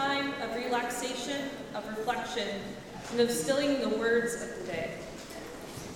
time of relaxation, of reflection, and of stilling the words of the day.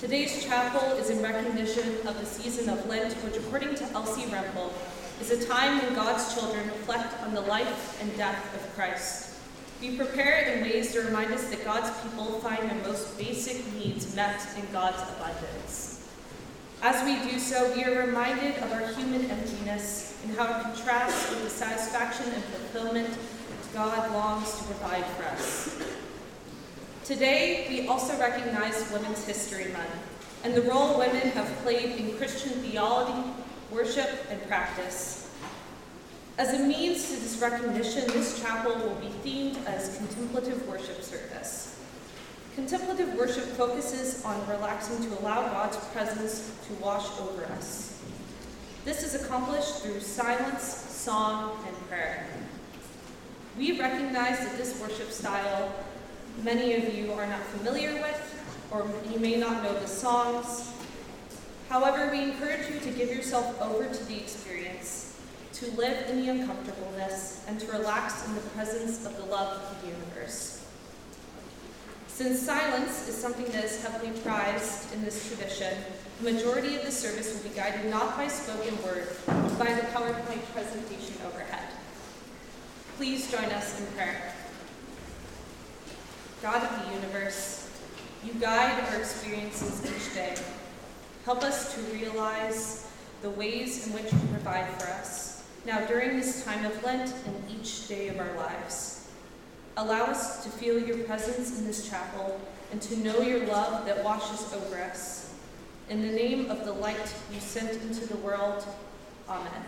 Today's chapel is in recognition of the season of Lent, which, according to Elsie Rempel, is a time when God's children reflect on the life and death of Christ. We prepare in ways to remind us that God's people find their most basic needs met in God's abundance. As we do so, we are reminded of our human emptiness and how it contrasts with the satisfaction and fulfillment God longs to provide for us. Today, we also recognize Women's History Month and the role women have played in Christian theology, worship, and practice. As a means to this recognition, this chapel will be themed as contemplative worship service. Contemplative worship focuses on relaxing to allow God's presence to wash over us. This is accomplished through silence, song, and prayer. We recognize that this worship style many of you are not familiar with, or you may not know the songs. However, we encourage you to give yourself over to the experience, to live in the uncomfortableness, and to relax in the presence of the love of the universe. Since silence is something that is heavily prized in this tradition, the majority of the service will be guided not by spoken word, but by the PowerPoint presentation overhead. Please join us in prayer. God of the universe, you guide our experiences each day. Help us to realize the ways in which you provide for us, now during this time of Lent and each day of our lives. Allow us to feel your presence in this chapel and to know your love that washes over us. In the name of the light you sent into the world, Amen.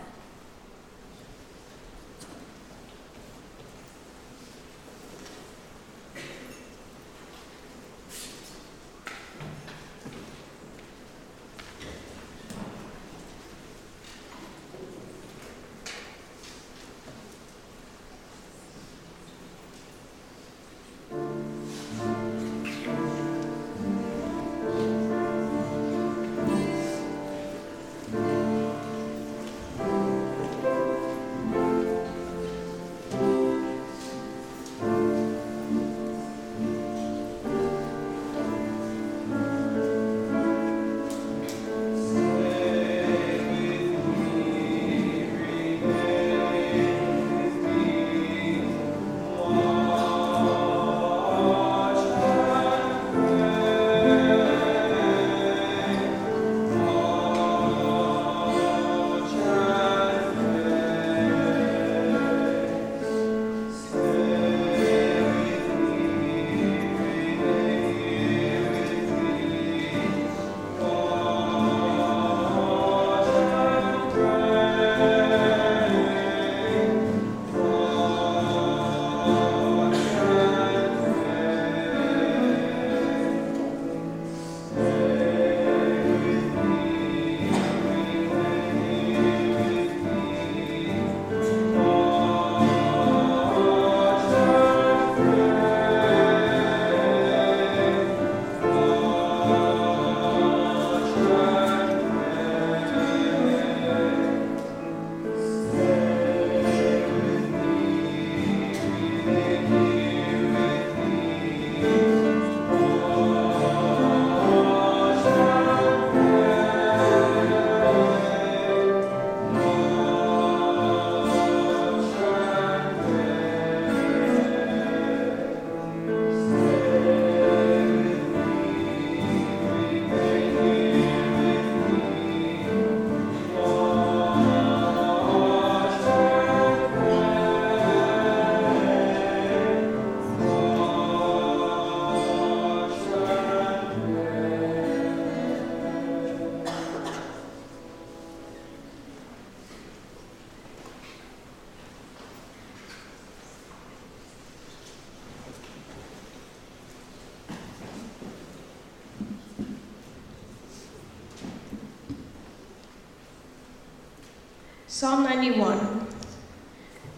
Psalm 91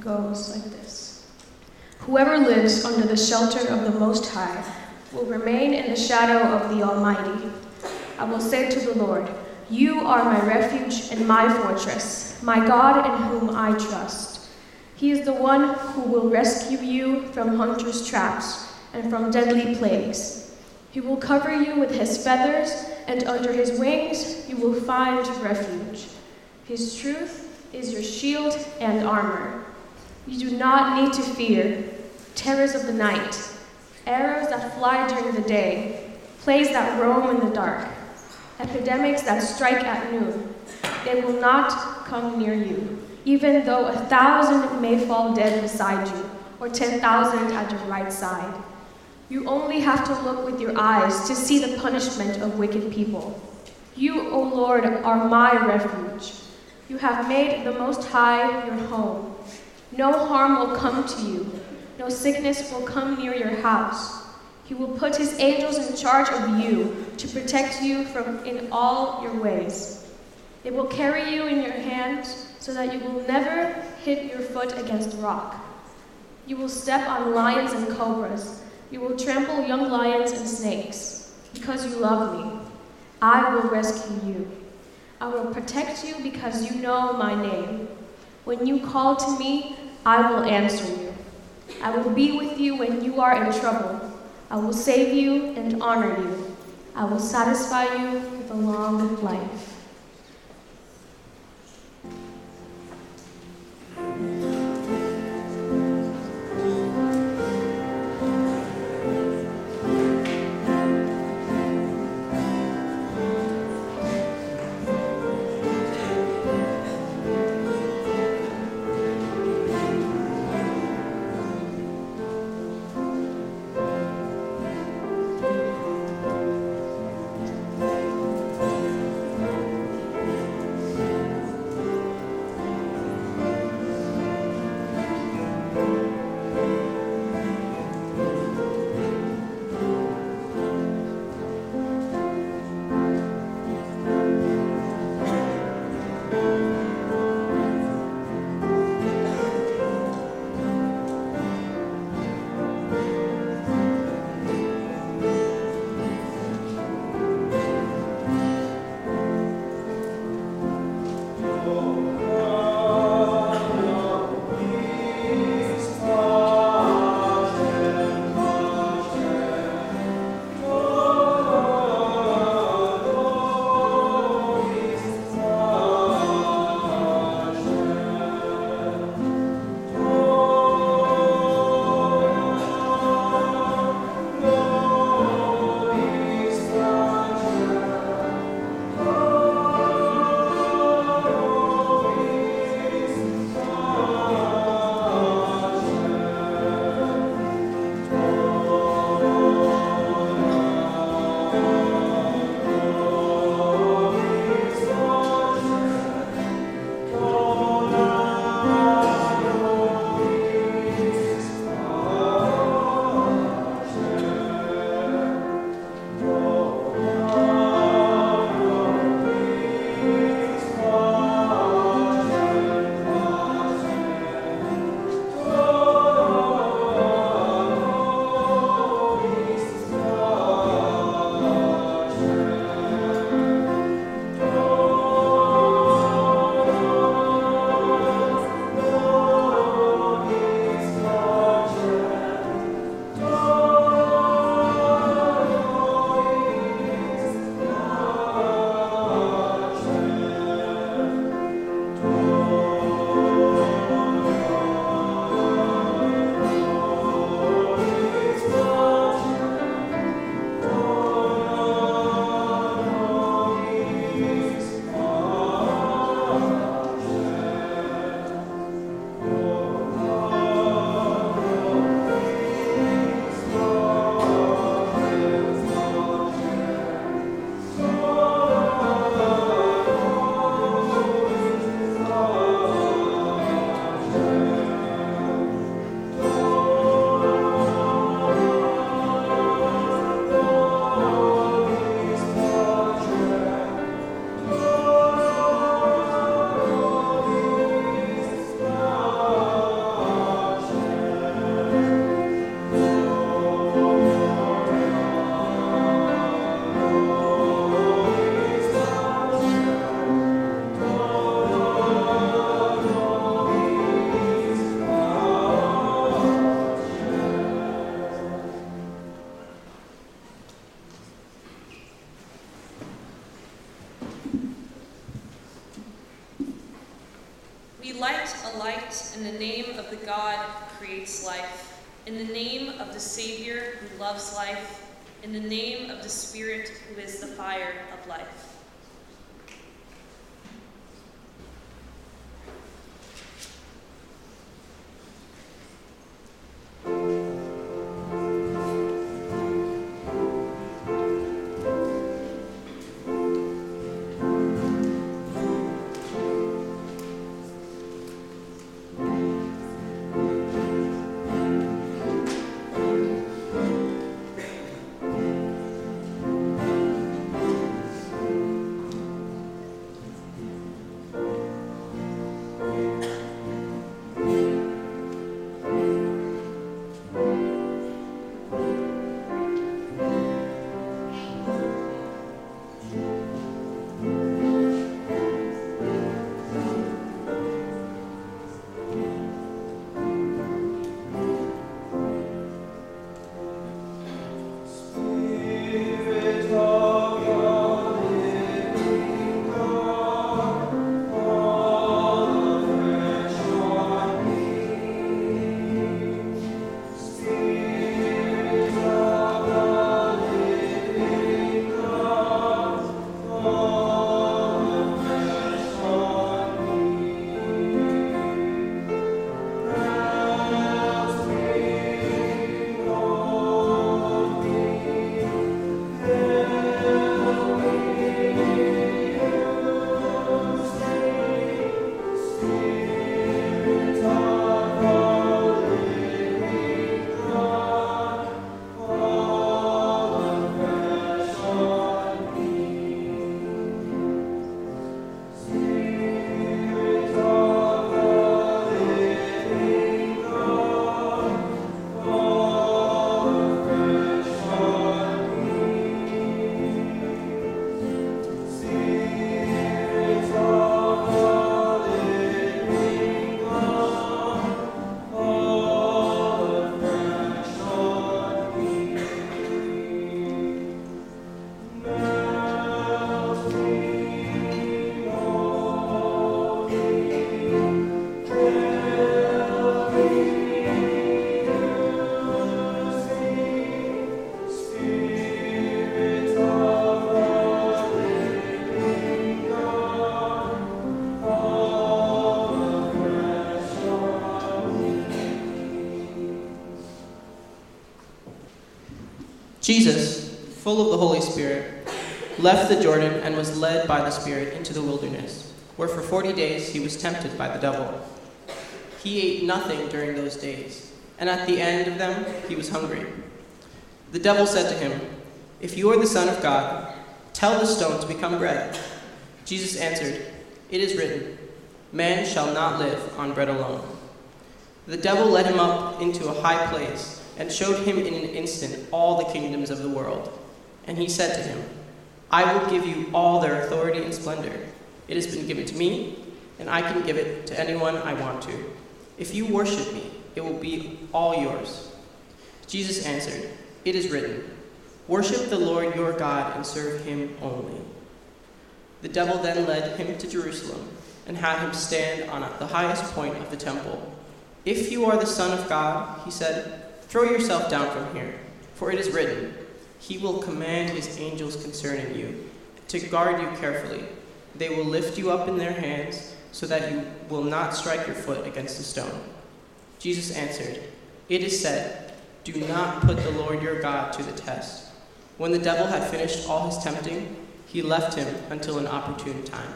goes like this Whoever lives under the shelter of the Most High will remain in the shadow of the Almighty. I will say to the Lord, You are my refuge and my fortress, my God in whom I trust. He is the one who will rescue you from hunters' traps and from deadly plagues. He will cover you with his feathers, and under his wings you will find refuge. His truth is your shield and armor. You do not need to fear terrors of the night, arrows that fly during the day, plagues that roam in the dark, epidemics that strike at noon. They will not come near you, even though a thousand may fall dead beside you, or ten thousand at your right side. You only have to look with your eyes to see the punishment of wicked people. You, O Lord, are my refuge. You have made the Most High your home. No harm will come to you, no sickness will come near your house. He will put his angels in charge of you to protect you from in all your ways. They will carry you in your hands so that you will never hit your foot against rock. You will step on lions and cobras. You will trample young lions and snakes. Because you love me, I will rescue you. I will protect you because you know my name. When you call to me, I will answer you. I will be with you when you are in trouble. I will save you and honor you. I will satisfy you with a long life. In the name full of the Holy Spirit, left the Jordan and was led by the Spirit into the wilderness, where for forty days he was tempted by the devil. He ate nothing during those days, and at the end of them he was hungry. The devil said to him, If you are the Son of God, tell the stone to become bread. Jesus answered, It is written, Man shall not live on bread alone. The devil led him up into a high place and showed him in an instant all the kingdoms of the world. And he said to him, I will give you all their authority and splendor. It has been given to me, and I can give it to anyone I want to. If you worship me, it will be all yours. Jesus answered, It is written, Worship the Lord your God and serve him only. The devil then led him to Jerusalem and had him stand on the highest point of the temple. If you are the Son of God, he said, Throw yourself down from here, for it is written, He will command His angels concerning you, to guard you carefully. They will lift you up in their hands, so that you will not strike your foot against a stone. Jesus answered, It is said, Do not put the Lord your God to the test. When the devil had finished all his tempting, he left him until an opportune time.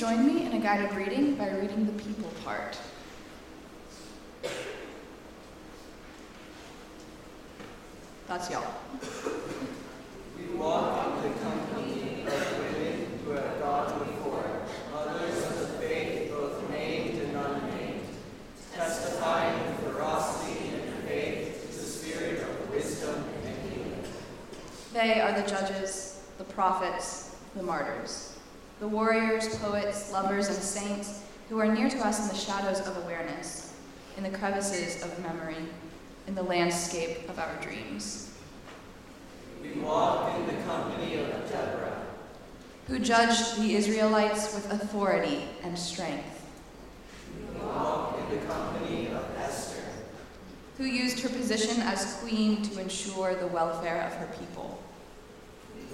Join me in a guided reading by reading the people part. That's y'all. We walk in the company of women who have gone before, mothers of the faith, both named and unnamed, testifying with ferocity and faith the spirit of wisdom and healing. They are the judges, the prophets, the martyrs, the warriors, poets, lovers, and saints who are near to us in the shadows of awareness, in the crevices of memory, in the landscape of our dreams. We walk in the company of Deborah, who judged the Israelites with authority and strength, We walk in the company of Esther, who used her position as queen to ensure the welfare of her people,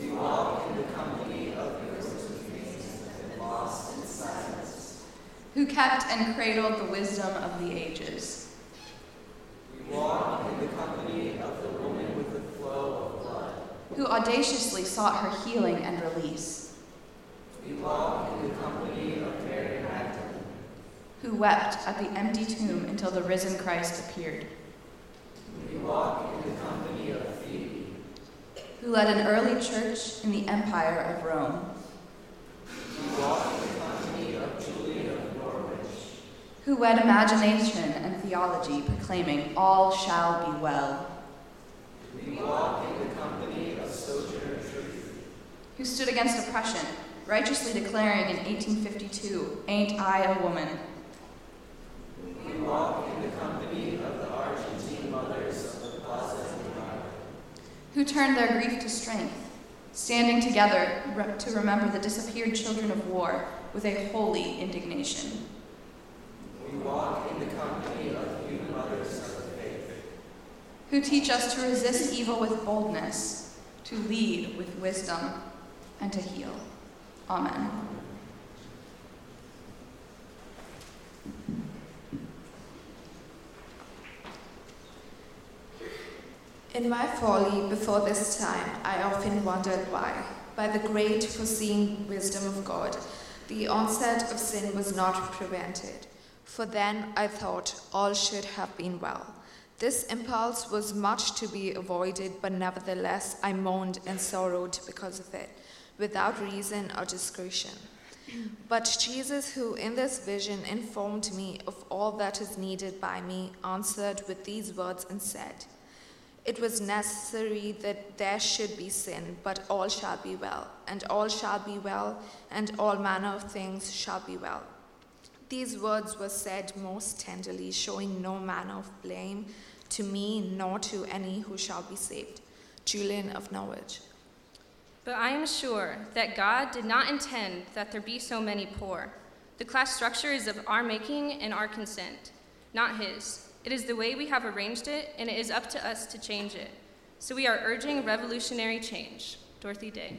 We walk in the company of Josephine and who kept and cradled the wisdom of the ages, We walk in the company of the woman with the flow of blood. who audaciously sought her healing and release, We walk in the company of Mary Magdalene. who wept at the empty tomb until the risen Christ appeared, We walk in the company of Phoebe. who led an early church in the empire of Rome, We walk in the company of Julian of Norwich. Who wed imagination and theology, proclaiming, All shall be well, We walk in the company of Sojourner Truth. who stood against oppression, righteously declaring in 1852, Ain't I a woman? We walk in the company of the Argentine mothers of the Plaza de Mayo. who turned their grief to strength, standing together to remember the disappeared children of war with a holy indignation, We walk in the company of you mothers of the faith. who teach us to resist evil with boldness, to lead with wisdom, and to heal. Amen. In my folly before this time, I often wondered why, by the great foreseeing wisdom of God, the onset of sin was not prevented. For then I thought all should have been well. This impulse was much to be avoided, but nevertheless I moaned and sorrowed because of it, without reason or discretion. But Jesus, who in this vision informed me of all that is needed by me, answered with these words and said, it was necessary that there should be sin, but all shall be well, and all shall be well, and all manner of things shall be well. These words were said most tenderly, showing no manner of blame to me nor to any who shall be saved. Julian of Norwich. But I am sure that God did not intend that there be so many poor. The class structure is of our making and our consent, not His. It is the way we have arranged it, and it is up to us to change it. So we are urging revolutionary change. Dorothy Day.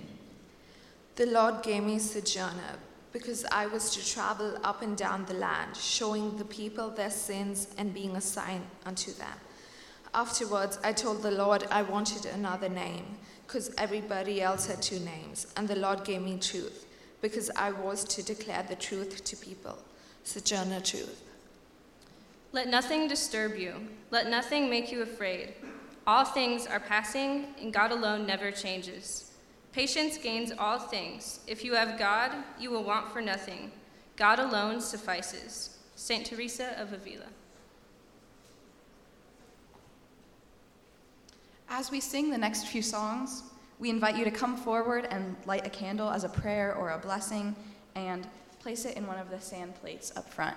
The Lord gave me sojourner because I was to travel up and down the land, showing the people their sins and being a sign unto them. Afterwards, I told the Lord I wanted another name, because everybody else had two names, and the Lord gave me truth, because I was to declare the truth to people. Sojourner Truth. Let nothing disturb you, let nothing make you afraid. All things are passing, and God alone never changes. Patience gains all things. If you have God, you will want for nothing. God alone suffices. St. Teresa of Avila. As we sing the next few songs, we invite you to come forward and light a candle as a prayer or a blessing and place it in one of the sand plates up front.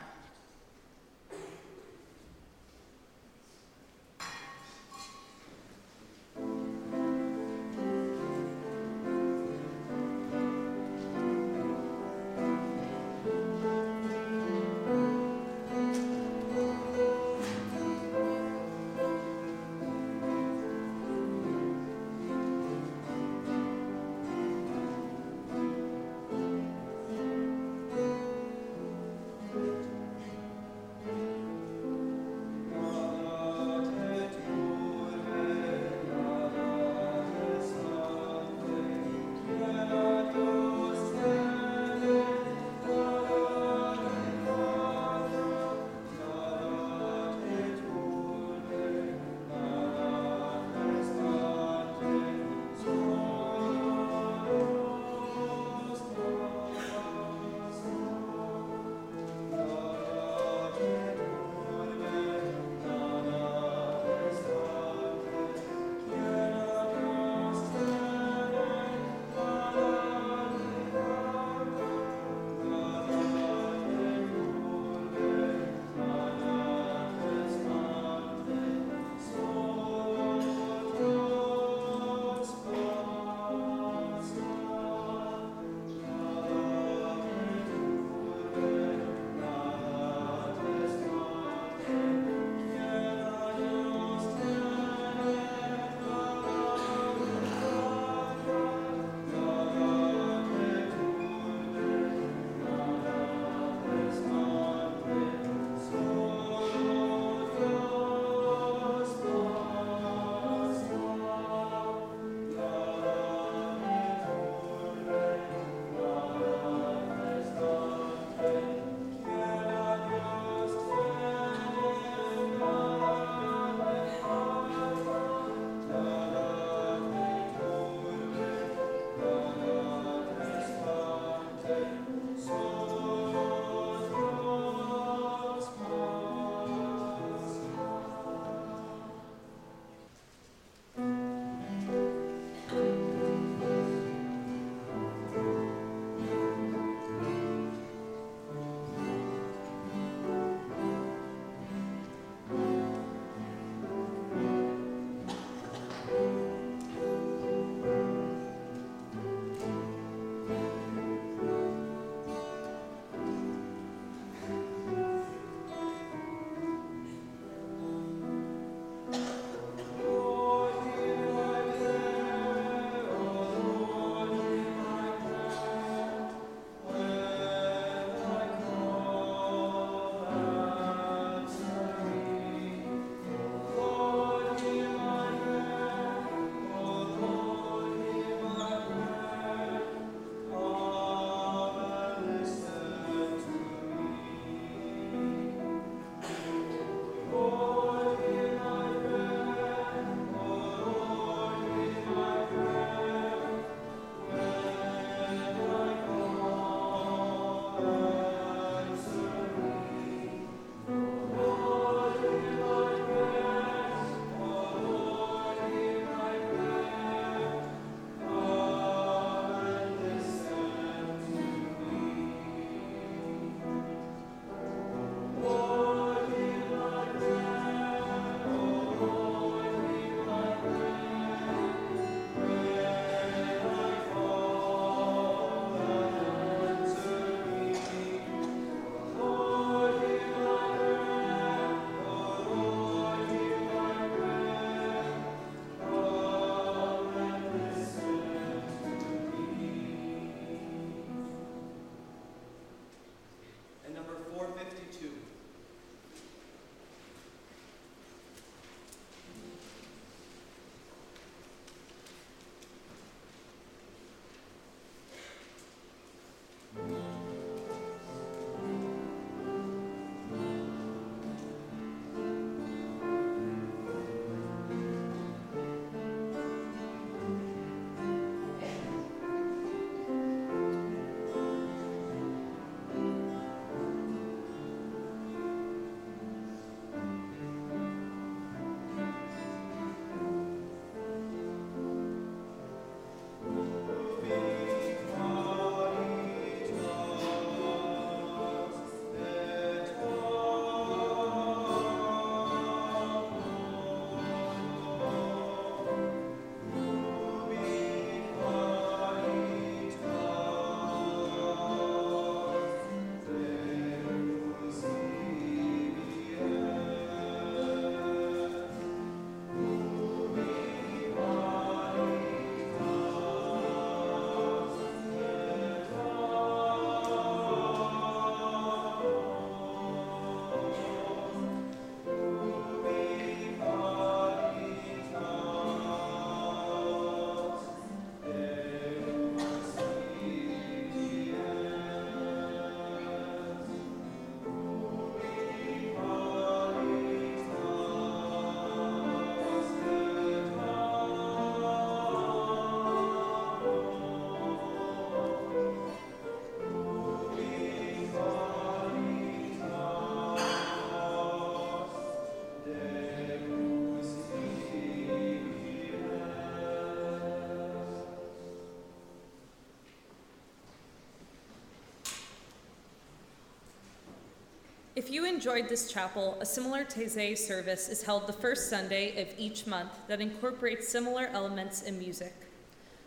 If you enjoyed this chapel, a similar Taizé service is held the first Sunday of each month that incorporates similar elements in music.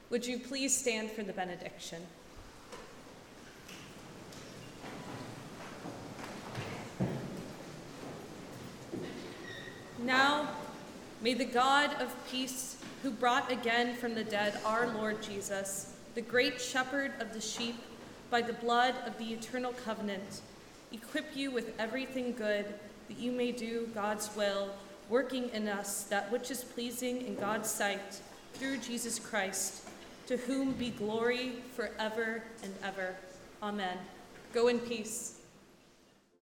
Would you please stand for the benediction? Now, may the God of peace, who brought again from the dead our Lord Jesus, the great shepherd of the sheep, by the blood of the eternal covenant, equip you with everything good that you may do God's will, working in us that which is pleasing in God's sight through Jesus Christ, to whom be glory forever and ever. Amen. Go in peace.